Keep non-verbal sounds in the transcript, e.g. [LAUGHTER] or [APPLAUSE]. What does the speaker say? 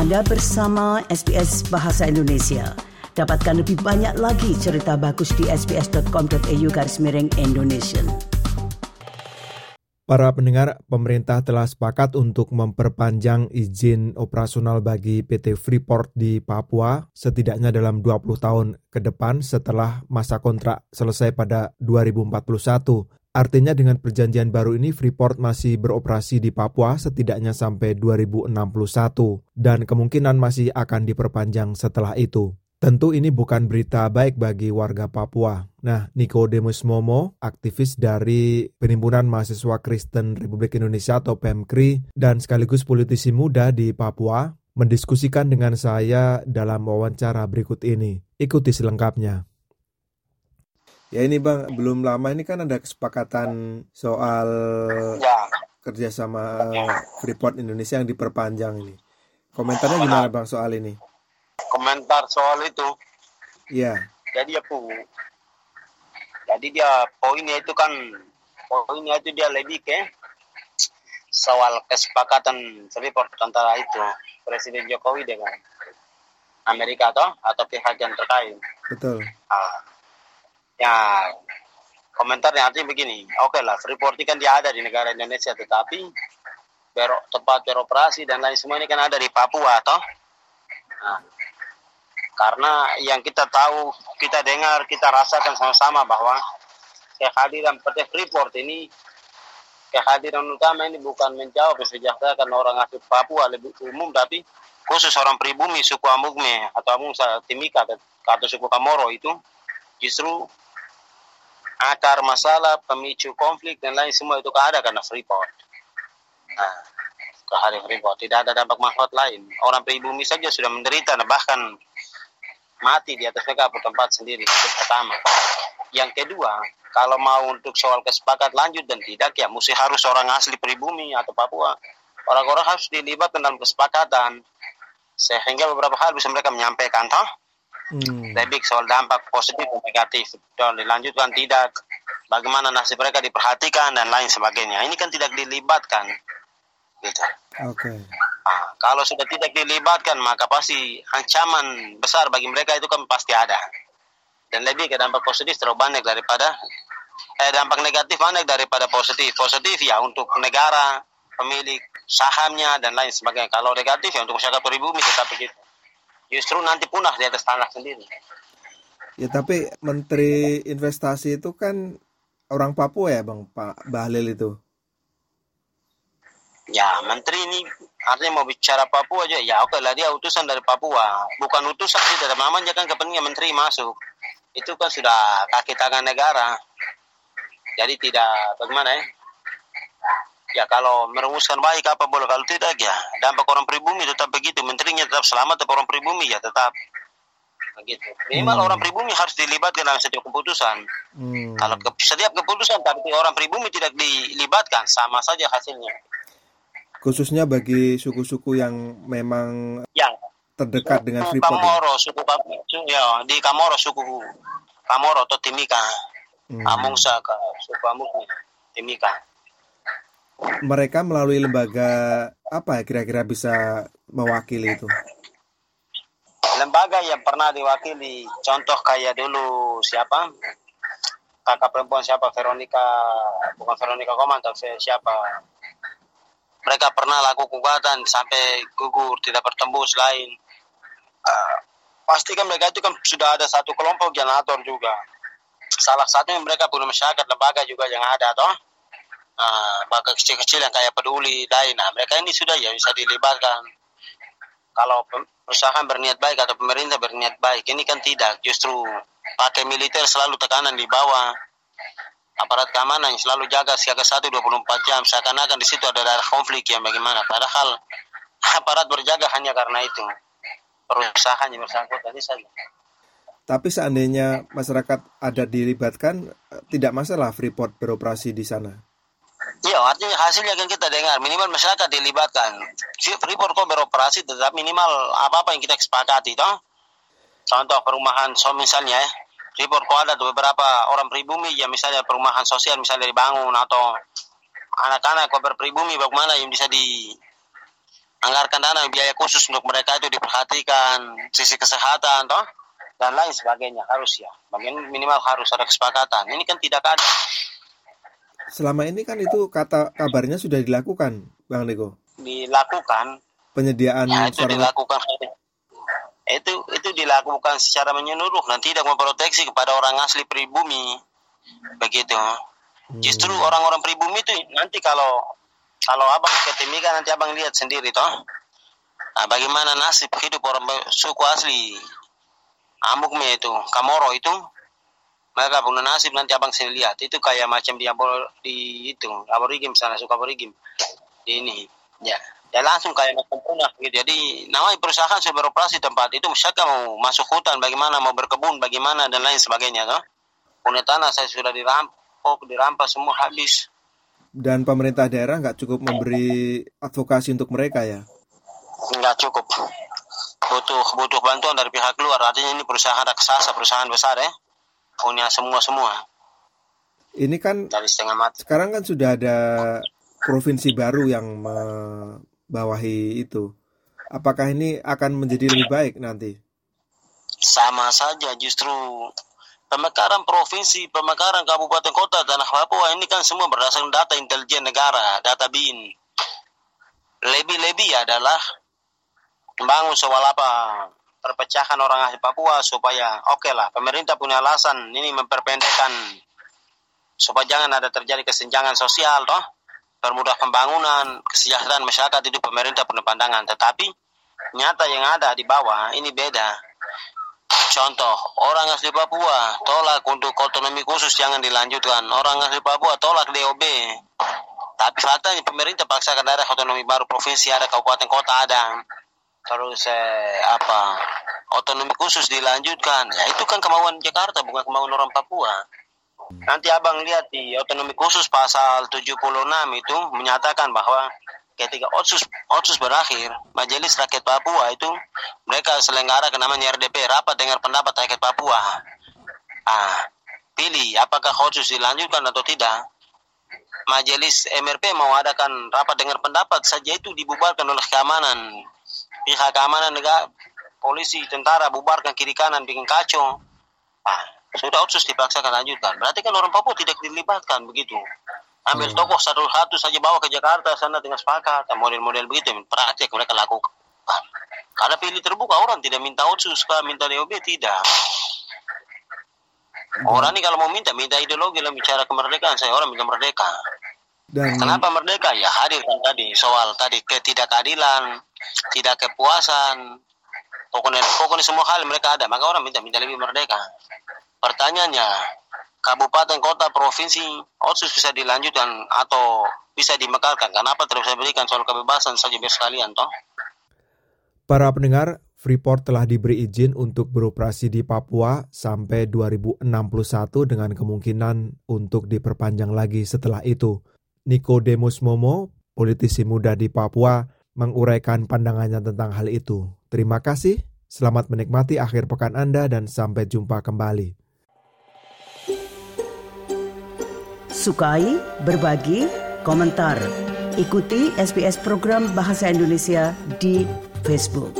Anda bersama SBS Bahasa Indonesia. Dapatkan lebih banyak lagi cerita bagus di sbs.com.au garis miring Indonesia. Para pendengar, pemerintah telah sepakat untuk memperpanjang izin operasional bagi PT Freeport di Papua setidaknya dalam 20 tahun ke depan setelah masa kontrak selesai pada 2041. Artinya dengan perjanjian baru ini Freeport masih beroperasi di Papua setidaknya sampai 2061 dan kemungkinan masih akan diperpanjang setelah itu. Tentu ini bukan berita baik bagi warga Papua. Nah, Nicodemus Momo, aktivis dari Penimbunan Mahasiswa Kristen Republik Indonesia atau PEMKRI dan sekaligus politisi muda di Papua, mendiskusikan dengan saya dalam wawancara berikut ini. Ikuti selengkapnya. Ya ini bang, belum lama ini kan ada kesepakatan soal ya. kerjasama Freeport Indonesia yang diperpanjang ini. Komentarnya gimana bang soal ini? Komentar soal itu? Iya. Jadi ya pu, jadi dia poinnya itu kan poinnya itu dia lebih ke soal kesepakatan Freeport antara itu Presiden Jokowi dengan Amerika atau atau pihak yang terkait. Betul. Ah, ya komentarnya artinya begini. Oke okay lah Freeport ini kan dia ada di negara Indonesia tetapi ber, tempat beroperasi dan lain semua ini kan ada di Papua toh. Nah, karena yang kita tahu kita dengar kita rasakan sama-sama bahwa kehadiran PT Freeport ini kehadiran utama ini bukan menjawab kesejahteraan orang asli Papua lebih umum tapi khusus orang pribumi suku Amugme atau Amungsa Timika atau suku Kamoro itu justru akar masalah, pemicu konflik dan lain semua itu ada karena Freeport. Nah, Freeport tidak ada dampak manfaat lain. Orang pribumi saja sudah menderita, bahkan mati di atas mereka tempat sendiri. Itu pertama. Yang kedua, kalau mau untuk soal kesepakatan lanjut dan tidak ya mesti harus orang asli pribumi atau Papua. Orang-orang harus dilibatkan dalam kesepakatan sehingga beberapa hal bisa mereka menyampaikan toh Hmm. Lebih soal dampak positif dan negatif. Dan dilanjutkan tidak. Bagaimana nasib mereka diperhatikan dan lain sebagainya. Ini kan tidak dilibatkan. Gitu. Oke. Okay. Nah, kalau sudah tidak dilibatkan maka pasti ancaman besar bagi mereka itu kan pasti ada. Dan lebih ke dampak positif terlalu banyak daripada eh, dampak negatif banyak daripada positif. Positif ya untuk negara, pemilik sahamnya dan lain sebagainya. Kalau negatif ya untuk masyarakat pribumi tetap begitu justru nanti punah di atas tanah sendiri. Ya tapi Menteri Investasi itu kan orang Papua ya Bang Pak Bahlil itu. Ya Menteri ini artinya mau bicara Papua aja. Ya oke lah dia utusan dari Papua. Bukan utusan sih dari namanya kan kepentingan Menteri masuk. Itu kan sudah kaki tangan negara. Jadi tidak bagaimana ya Ya kalau merumuskan baik apa boleh kalau tidak ya dampak orang pribumi tetap begitu menterinya tetap selamat tapi orang pribumi ya tetap begitu. Minimal hmm. orang pribumi harus dilibatkan dalam setiap keputusan. Hmm. Kalau ke, setiap keputusan tapi orang pribumi tidak dilibatkan sama saja hasilnya. Khususnya bagi suku-suku yang memang yang terdekat suku dengan Freeport. Kamoro, suku ya di Kamoro suku Kamoro atau Timika. Hmm. Amungsa ke suku Amungsa Timika mereka melalui lembaga apa ya kira-kira bisa mewakili itu? Lembaga yang pernah diwakili, contoh kayak dulu siapa? Kakak perempuan siapa? Veronica, bukan Veronica Koman, tapi siapa? Mereka pernah laku gugatan sampai gugur, tidak bertembus lain. Uh, pasti kan mereka itu kan sudah ada satu kelompok atur juga. Salah satunya mereka punya masyarakat lembaga juga yang ada, toh? Uh, kecil-kecil yang kayak peduli lain nah mereka ini sudah ya bisa dilibatkan. Kalau perusahaan berniat baik atau pemerintah berniat baik ini kan tidak. Justru pakai militer selalu tekanan di bawah. Aparat keamanan yang selalu jaga siaga satu 24 jam. Seakan-akan di situ ada daerah konflik yang bagaimana. Padahal [LAUGHS] aparat berjaga hanya karena itu. Perusahaan yang bersangkutan ini saja. Tapi seandainya masyarakat ada dilibatkan tidak masalah Freeport beroperasi di sana Iya, artinya hasilnya kan kita dengar minimal masyarakat dilibatkan. Freeport kok beroperasi tetap minimal apa-apa yang kita sepakati toh. Contoh perumahan so misalnya ya, Freeport kok ada beberapa orang pribumi ya misalnya perumahan sosial misalnya dibangun atau anak-anak kok berpribumi bagaimana yang bisa di anggarkan dana biaya khusus untuk mereka itu diperhatikan sisi kesehatan toh dan lain sebagainya. Harus ya. Bagian minimal harus ada kesepakatan. Ini kan tidak ada selama ini kan itu kata kabarnya sudah dilakukan bang Niko dilakukan. Penyediaan ya, itu suara... dilakukan. Itu itu dilakukan secara menyeluruh dan tidak memproteksi kepada orang asli pribumi. Begitu. Hmm. justru orang-orang pribumi itu nanti kalau kalau abang ketimika nanti abang lihat sendiri toh. Nah, bagaimana nasib hidup orang suku asli? Amukme itu Kamoro itu mereka punya nasib nanti abang sini lihat. Itu kayak macam di di itu aborigim misalnya suka aborigim. Di ini ya. Ya langsung kayak macam punah gitu. Jadi namanya perusahaan sudah beroperasi tempat itu misalkan mau masuk hutan bagaimana mau berkebun bagaimana dan lain sebagainya toh. Punya tanah saya sudah dirampok dirampas semua habis. Dan pemerintah daerah nggak cukup memberi advokasi untuk mereka ya? Nggak cukup. Butuh butuh bantuan dari pihak luar. Artinya ini perusahaan raksasa perusahaan besar ya punya semua semua ini kan dari setengah mati. sekarang kan sudah ada provinsi baru yang membawahi itu. Apakah ini akan menjadi lebih baik nanti? Sama saja justru pemekaran provinsi pemekaran kabupaten kota tanah Papua ini kan semua berdasarkan data intelijen negara data bin lebih-lebih adalah membangun soal apa perpecahan orang asli Papua supaya oke okay lah pemerintah punya alasan ini memperpendekkan supaya jangan ada terjadi kesenjangan sosial toh permudah pembangunan kesejahteraan masyarakat itu pemerintah punya pandangan. Tetapi nyata yang ada di bawah ini beda. Contoh orang asli Papua tolak untuk otonomi khusus jangan dilanjutkan. Orang asli Papua tolak DOB tapi faktanya pemerintah paksakan daerah otonomi baru provinsi ada kabupaten kota ada terus eh, apa? Otonomi khusus dilanjutkan. Ya itu kan kemauan Jakarta bukan kemauan orang Papua. Nanti abang lihat di otonomi khusus pasal 76 itu menyatakan bahwa ketika otsus otsus berakhir majelis rakyat Papua itu mereka selenggara namanya RDP rapat dengar pendapat rakyat Papua. Ah pilih apakah otsus dilanjutkan atau tidak. Majelis MRP mau adakan rapat dengar pendapat saja itu dibubarkan oleh keamanan pihak keamanan negara, polisi, tentara bubarkan kiri kanan bikin kacau. Ah, sudah otsus dipaksakan lanjutkan. Berarti kan orang Papua tidak dilibatkan begitu. Ambil hmm. tokoh satu-satu saja bawa ke Jakarta sana dengan sepakat. Model-model begitu praktek mereka lakukan. Karena pilih terbuka orang tidak minta otsus, minta DOB tidak. Hmm. Orang ini kalau mau minta, minta ideologi lah bicara kemerdekaan. Saya orang minta merdeka. Dan Kenapa merdeka? Ya hadir kan tadi soal tadi ketidakadilan, tidak kepuasan, pokoknya pokoknya semua hal mereka ada. Maka orang minta minta lebih merdeka. Pertanyaannya, kabupaten, kota, provinsi, otsus bisa dilanjutkan atau bisa dimekarkan? Kenapa terus berikan soal kebebasan saja biar sekalian toh? Para pendengar, Freeport telah diberi izin untuk beroperasi di Papua sampai 2061 dengan kemungkinan untuk diperpanjang lagi setelah itu. Nikodemus Momo, politisi muda di Papua, menguraikan pandangannya tentang hal itu. Terima kasih, selamat menikmati akhir pekan Anda dan sampai jumpa kembali. Sukai, berbagi, komentar. Ikuti SBS program Bahasa Indonesia di Facebook.